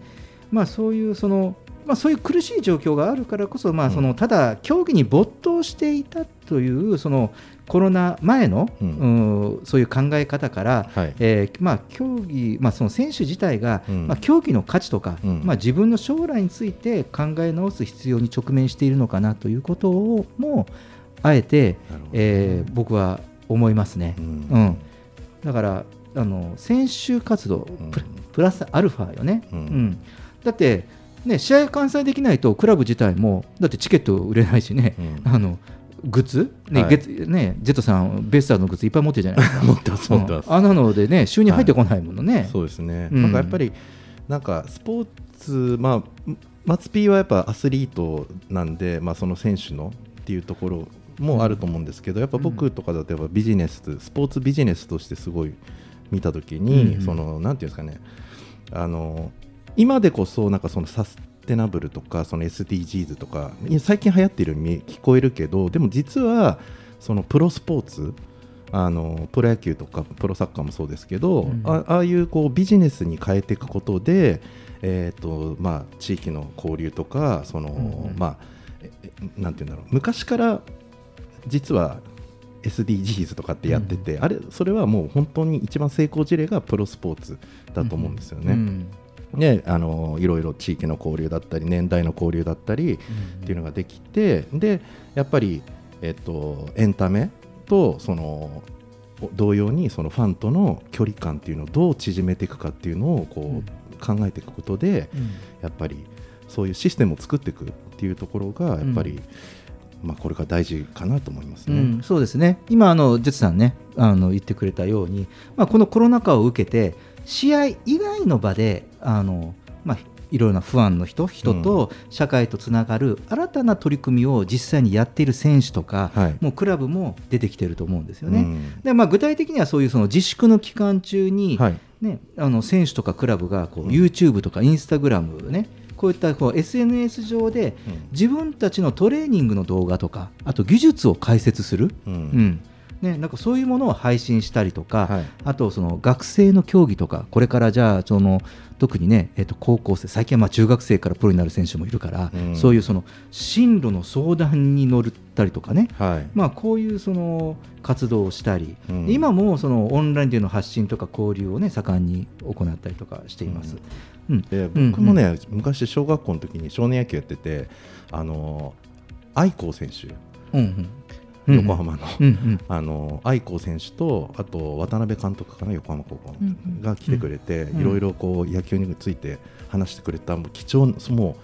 まあ、そういうその、まあ、そういう苦しい状況があるからこそ、まあ、そのただ競技に没頭していたというそのコロナ前の、
うん。
うんそういう考え方から、
はい。
えーまあ、競技、まあ、その選手自体が、
うん。
まあ、競技の価値とか、
うん。
まあ、自分の将来について考え直す必要に直面しているのかなということをもあえて、えー僕は思いますね。
うん。
うん。だからあの選手活動
うん。
プラスアルファよね、
うん。
だって、ね、試合開催できないとクラブ自体もだってチケット売れないしね、
うん。
あのグッズ、ね
はい。
月ね、ジェットさん、ベイスターズのグッズいっぱい持ってるじゃない？ですか。
持ってます持ってます。
うんあんなのでね、収入入ってこないものね。
そうですね、
うん。
なんかやっぱりなんかスポーツまあ松 P はやっぱアスリートなんで、まあ、その選手のっていうところもあると思うんですけど、やっぱ僕とかだとやっぱビジネススポーツビジネスとしてすごい見たときに、
うん
そのなんていうんですかねあの今でこそなんかそのサステナブルとかその SDGs とか最近流行ってるように聞こえるけどでも実はそのプロスポーツあのプロ野球とかプロサッカーもそうですけど、
うん。
あああいうこうビジネスに変えていくことで、えーとまあ、地域の交流とかその、
うんうん。
まあ、ていうんだろう昔から実は SDGs とかってやってて、あれそれはもう本当に一番成功事例がプロスポーツだと思うんですよね。
うん。
ね、あのいろいろ地域の交流だったり年代の交流だったりっていうのができてでやっぱり、えっと、エンタメとそのお同様にそのファンとの距離感っていうのをどう縮めていくかっていうのをこう、考えていくことで
うん。
やっぱりそういうシステムを作っていくっていうところがやっぱり、まあ、これが大事かなと思いますね。
うん、そうですね、今あの、ジェツさんね、あの言ってくれたように、まあ、このコロナ禍を受けて、試合以外の場で、あのまあ、いろいろな不安の人、人と社会とつながる新たな取り組みを実際にやっている選手とか、
はい。
もうクラブも出てきてると思うんですよね。
うん。
でまあ、具体的にはそういうその自粛の期間中に、
はい。
ね、あの選手とかクラブがこう
うん
YouTube とか Instagram ね、こういったこう SNS 上で自分たちのトレーニングの動画とか、あと技術を解説する、
うん。
うんね、なんかそういうものを配信したりとか、
はい。
あとその学生の競技とか、これからじゃあその特にね、えっと高校生、最近はまあ中学生からプロになる選手もいるから、
うん。
そういうその進路の相談に乗ったりとかね、
はい。
まあ、こういうその活動をしたり、
うん。
今もそのオンラインでの発信とか交流を、ね、盛んに行ったりとかしています。うん。
で
うん
僕もね、昔小学校の時に少年野球やっててあの愛子選手。
うんうん
横浜の、
うんうん。
あの愛子選手とあと渡辺監督かな横浜高校の、
うんうん
が来てくれて、
うん
いろいろこう野球について話してくれたもう貴重なも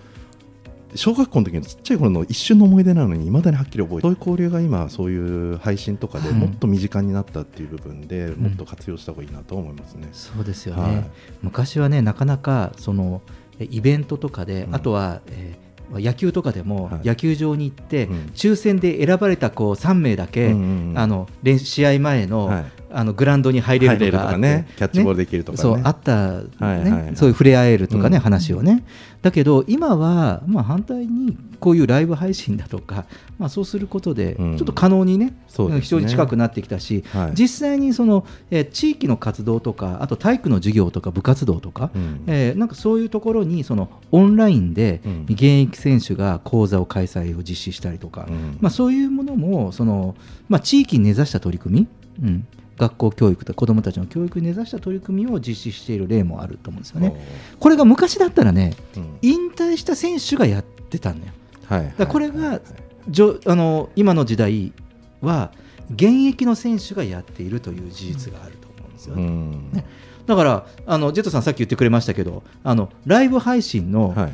う小学校の時のちっちゃい頃の一瞬の思い出なのにいまだにはっきり覚えてそういう交流が今そういう配信とかで
はい
もっと身近になったっていう部分で、もっと活用した方がいいなと思いますね。
そうですよね、
はい
昔はねなかなかそのえイベントとかで、
うん。
あとは、えー野球とかでも、
はい。
野球場に行って、
うん。
抽選で選ばれたこう3名だけ、あの練試合前の,、
はい
あのグラウンドに入れるとか
ねキャッチボールできるとかね。
そうあった、ね
はいはいはい。
そういう触れ合えるとかね、
うん。
話をね。だけど今は、まあ、反対にこういうライブ配信だとか、まあ、そうすることでち
うん。
ょっと可能にね,、
そうですね。
非常に近くなってきたし、
はい。
実際にその、えー地域の活動とかあと体育の授業とか部活動とか、
うん。
えーなんかそういうところにそのオンラインで
うん。
現役選手が講座を開催を実施したりとか、
うん。
まあ、そういうものもその、まあ、地域に根ざした取り組み、うん学校教育と子どもたちの教育に根ざした取り組みを実施している例もあると思うんですよね。これが昔だったらね
うん。
引退した選手がやってたんだよ。
はい。
だこれがじょあの今の時代は現役の選手がやっているという事実があると思うんですよ
う
ね。
ん。
ね。だからあのジェットさんさっき言ってくれましたけどあのライブ配信の
はい。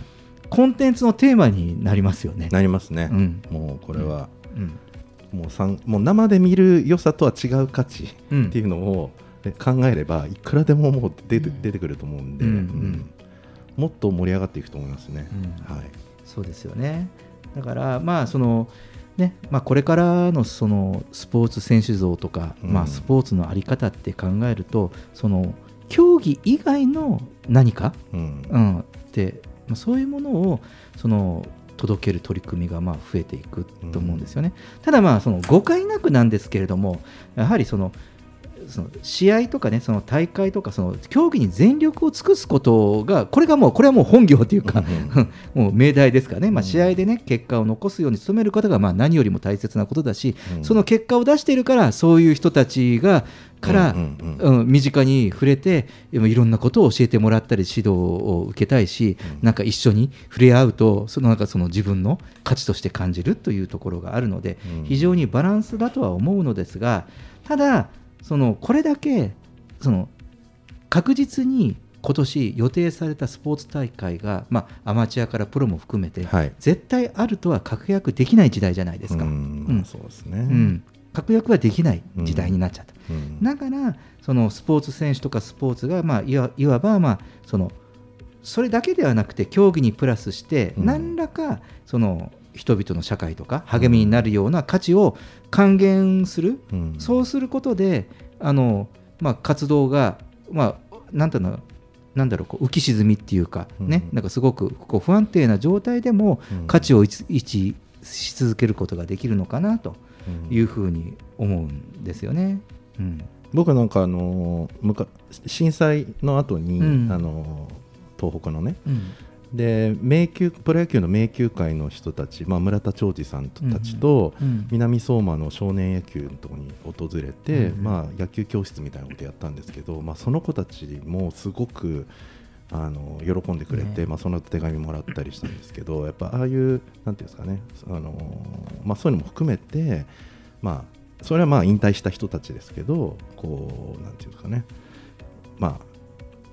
コンテンツのテーマになりますよね。
なりますね、
うん。
もうこれは、
うん
もうさんもう生で見る良さとは違う価値
うん。
っていうのをえ考えればいくらでももう出て出てくると思うんで、もっと盛り上がっていくと思いますね。
うん。
はい。
そうですよね。だからまあそのねまあこれからのそのスポーツ選手像とか、
うん。
まあスポーツのあり方って考えるとその競技以外の何か、
うん。
うん、ってまあそういうものをその届ける取り組みがまあ増えていくと思うんですよね。ただまあその誤解なくなんですけれどもやはりそのその試合とかねその大会とかその競技に全力を尽くすことがこれがもうこれはもう本業というか、もう命題ですからね、まあ、
うん
試合でね結果を残すように努めることがまあ何よりも大切なことだし、
うん。
その結果を出しているからそういう人たちがから、
うんうんうん。
うん身近に触れていろんなことを教えてもらったり指導を受けたいし、
うん。
なんか一緒に触れ合うとそのなんかその自分の価値として感じるというところがあるので、
うん。
非常にバランスだとは思うのですがただそのこれだけその確実に今年予定されたスポーツ大会が、まあ、アマチュアからプロも含めて、
はい
絶対あるとは確約できない時代じゃないですか。
う
うん
んそうですね。
うん確約はできない時代になっちゃった。
うん
だからそのスポーツ選手とかスポーツが、まあ、いわいわば、まあ、そのそれだけではなくて競技にプラスして
うん
何らかその人々の社会とか励みになるような価値を還元する、
うん。
そうすることであの、まあ、活動が、まあ、なんていうのなんだろうこう浮き沈みっていうか、ね
うん。
なんかすごくこう不安定な状態でも
うん。
価値を維持し続けることができるのかなと
うん。
いうふうに思うんですよね。うん。
僕なんかあの震災の後に、
うん。
あのー東北のね
うん
で迷宮プロ野球の迷宮会の人たち、まあ、村田兆治さんたちと、
うん
南相馬の少年野球のところに訪れて、
うん。
まあ、野球教室みたいなことやったんですけど、まあ、その子たちもすごくあの喜んでくれて、
ね。
まあ、その手紙もらったりしたんですけどやっぱああいうなんていうんですかねあの、まあ、そういうのも含めて、まあ、それはまあ引退した人たちですけどこうなんていうんですかね。まあ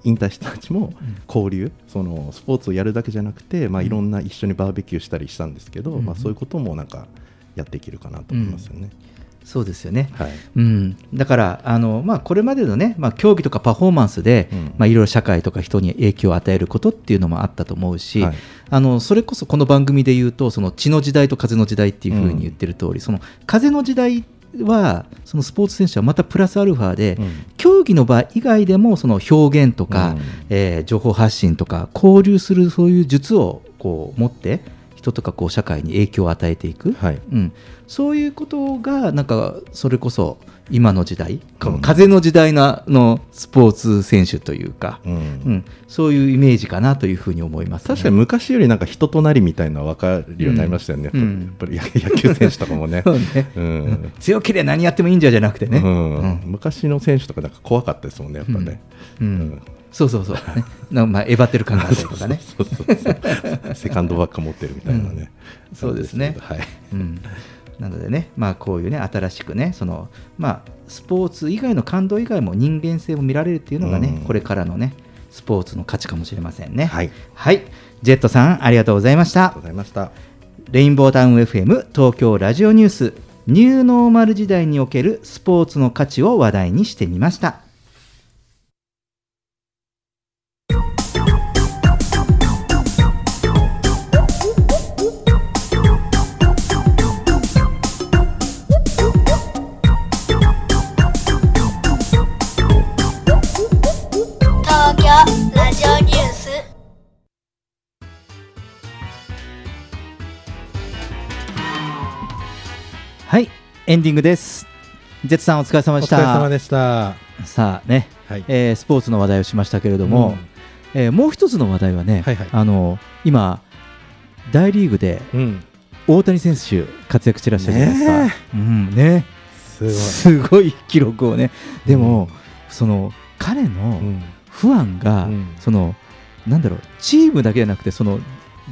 引退した人たちも交流、そのスポーツをやるだけじゃなくて、まあ、いろんな一緒にバーベキューしたりしたんですけど、
うん。
まあ、そういうこともなんかやっていけるかなと思いますよね。
そうですよね。
はい。
うん、だからあの、まあ、これまでのね、まあ、競技とかパフォーマンスで、
うん。
まあ、いろいろ社会とか人に影響を与えることっていうのもあったと思うし、
はい。
あのそれこそこの番組で言うとその血の時代と風の時代っていうふうに言ってる通り、その風の時代はそのスポーツ選手はまたプラスアルファで、
うん。
競技の場以外でもその表現とか、
うん。
えー情報発信とか交流するそういう術をこう持って人とかこう社会に影響を与えていく、
はい。
うん、そういうことがなんかそれこそ今の時代、
うん。
風の時代ののスポーツ選手というか、
うん。
うん。そういうイメージかなというふうに思います、ね、
確かに昔よりなんか人となりみたいなのは分かるようになりましたよね、
うん。
やっぱり野球選手とかもね。
ね。
うん。
強ければ何やってもいいんじゃじゃなくてね、
うん。
うん。
昔の選手とかなんか怖かったですもんね、やっぱね。
うん。
うん
そうそうそう、ね、なんかまあえばってる感があったりとかね。
そうそうそうセカンドバッグ持ってるみたいなね。
うんそうですね
はい。
うん、なのでね、まあ、こういうね新しくねその、まあ、スポーツ以外の感動以外も人間性も見られるっていうのがね、
うん
これからのねスポーツの価値かもしれませんね。
はい。
はい、ジェットさんありがとうございました
ありがとう。ございました。
レインボータウン FM 東京ラジオニュースニューノーマル時代におけるスポーツの価値を話題にしてみました。はい、エンディングです。ジェットさんお疲れ様
お
でした。
疲れ様でした。
さあね、
はい。
えースポーツの話題をしましたけれども、えーもう一つの話題はね、
はいはい
あの今大リーグで
うん。
大谷選手活躍してらっしゃるじゃないですか。
ね
うんね、
すごい
記録をねでも、その彼の
うん
ファンが、
うん
そのなんだろうチームだけじゃなくてその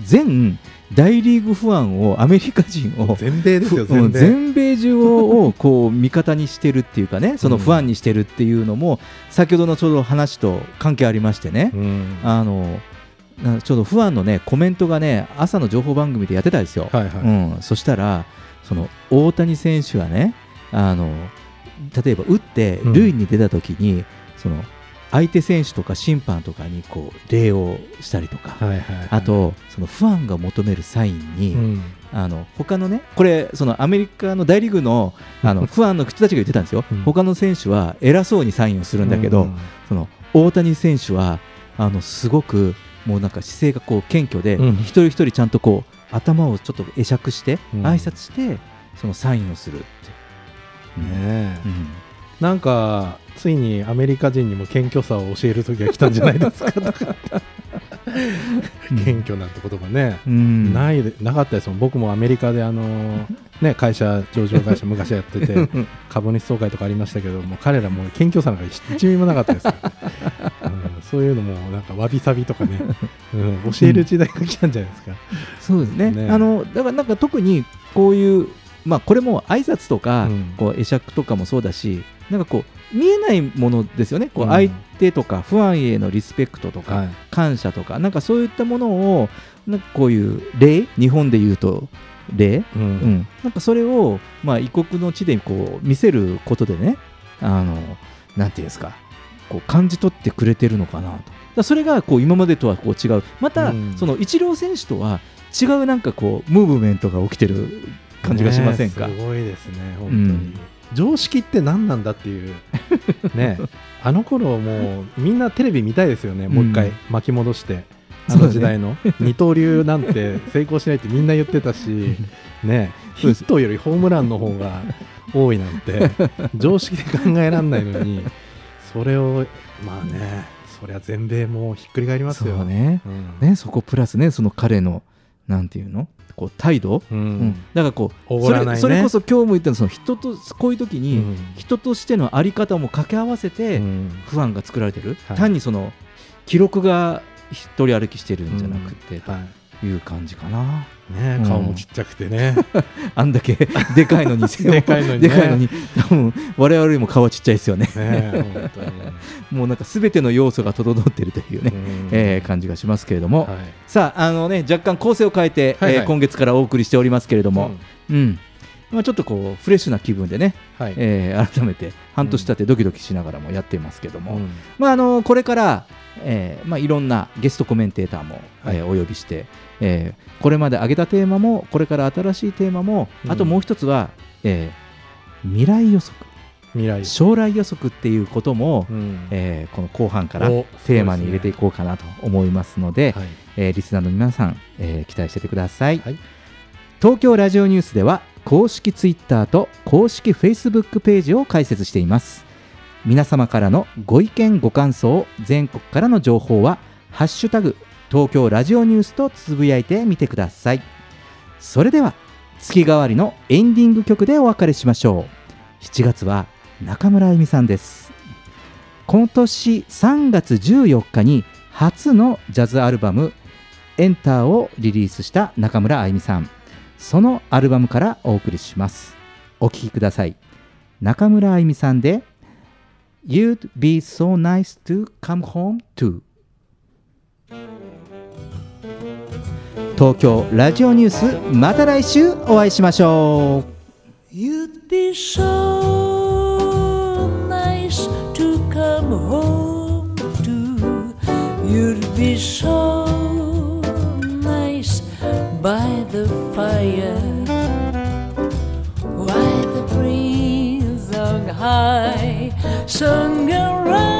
全大リーグファンをアメリカ人を
全米ですよ全米。
全米中をこう味方にしてるっていうかねそのファンにしてるっていうのも、先ほどのちょうど話と関係ありましてね、
うん。
あのなちょうどファンのねコメントがね朝の情報番組でやってたんですよ。
はいはい。
うん、そしたらその大谷選手がねあの例えば打って
うん。
塁に出た時に、その相手選手とか審判とかにこう礼をしたりとか、
はいはいはい。
あとそのファンが求めるサインに、
うん。
あの他のねこれそのアメリカの大リーグのあの ファンの人たちが言ってたんですよ、
うん。
他の選手は偉そうにサインをするんだけど、
うん。
その大谷選手はあのすごくもうなんか姿勢がこう謙虚で、
うん。
一人一人ちゃんとこう頭をちょっと会釈して、
うん。
挨拶してそのサインをするって、
ねえ。
うん。
なんかついにアメリカ人にも謙虚さを教える時が来たんじゃないですか。と か謙虚なんて言葉ね、
うん。
ないでなかったですもん。僕もアメリカであのー ね会社上場会社昔やってて 株主総会とかありましたけどもう彼らもう謙虚さなんか一ミリもなかったですそういうのもなんかわびさびとかね、うん、教える時代が来たんじゃないですか、
そうですね。
ね。
あのだからなんか特にこういうまあこれも挨拶とか、
うん。
こう会釈とかもそうだしなんかこう見えないものですよね。こう
うん。
相手とかファンへのリスペクトとか、
はい。
感謝とかなんかそういったものをなんかこういう礼日本で言うと礼、
う
うん。ん、なんかそれを、まあ、異国の地でこう見せることでねあのなんていうんですかこう感じ取ってくれてるのかなと。だそれがこう今までとはこう違う。また、
うん。
そのイチロー選手とは違うなんかこうムーブメントが起きてる感じがしませんか、
ねえすごいですね本当に、
うん。
常識って何なんだっていうねあの頃もうみんなテレビ見たいですよねもう一回
うん
巻き戻して、あの時代の。二刀流なんて成功しないってみんな言ってたし ねヒットよりホームランの方が多いなんて 常識で考えられないのにそれをまあねそりゃ全米もひっくり返りますよ。
ね。
うん。
ねそこプラスねその彼のなんていうの？こう態度、
う
うん。ん、だからこう
おごらないね。
それそれこそ今日も言ったのその人とこういう時に、
うん。
人としてのあり方も掛け合わせて、
うん。
不安が作られてる、
はい。
単にその記録が一人歩きしてるんじゃなくて、
は
という感じかな、
いね顔もちっちゃくてね、
あんだけでかいのに
でかいのにね。
でかいのに。多分我々よりも顔ちっちゃいですよね。
ね
もうなんか全ての要素が整ってるというね、
うん。
えー感じがしますけれども、
はい。
さああのね若干構成を変えて、
はいはい。
えー今月からお送りしておりますけれども、うん。まあ、ちょっとこうフレッシュな気分でね、
はい。
えー改めて半年経ってドキドキしながらもやっていますけども、
うん。
まあ、あのこれから、えーまあ、いろんなゲストコメンテーターも、
はい。
えーお呼びして、えーこれまで挙げたテーマもこれから新しいテーマも、
うん。
あともう一つは、えー未来予測。
未来
将来予測っていうことも、
うん。
えーこの後半から
お
テーマに入れていこうかなと思いますので、
はい。
えーリスナーの皆さん、えー期待しててください、
はい。
東京ラジオニュースでは公式ツイッターと公式フェイスブックページを開設しています。皆様からのご意見ご感想全国からの情報は「ハッシュタグ東京ラジオニュース」とつぶやいてみてください。それでは月替わりのエンディング曲でお別れしましょう。7月は中村あゆみさんです。今年3月14日に初のジャズアルバム「エンター」をリリースした中村あゆみさん。そのアルバムからお送りします。お聴きください。中村あゆみさんで「You'd be so nice to come home to」東京ラジオニュースまた来週お会いしましょう
You'd be so nice to come home to. You'd be so nice by the fire. While the breeze on high sung around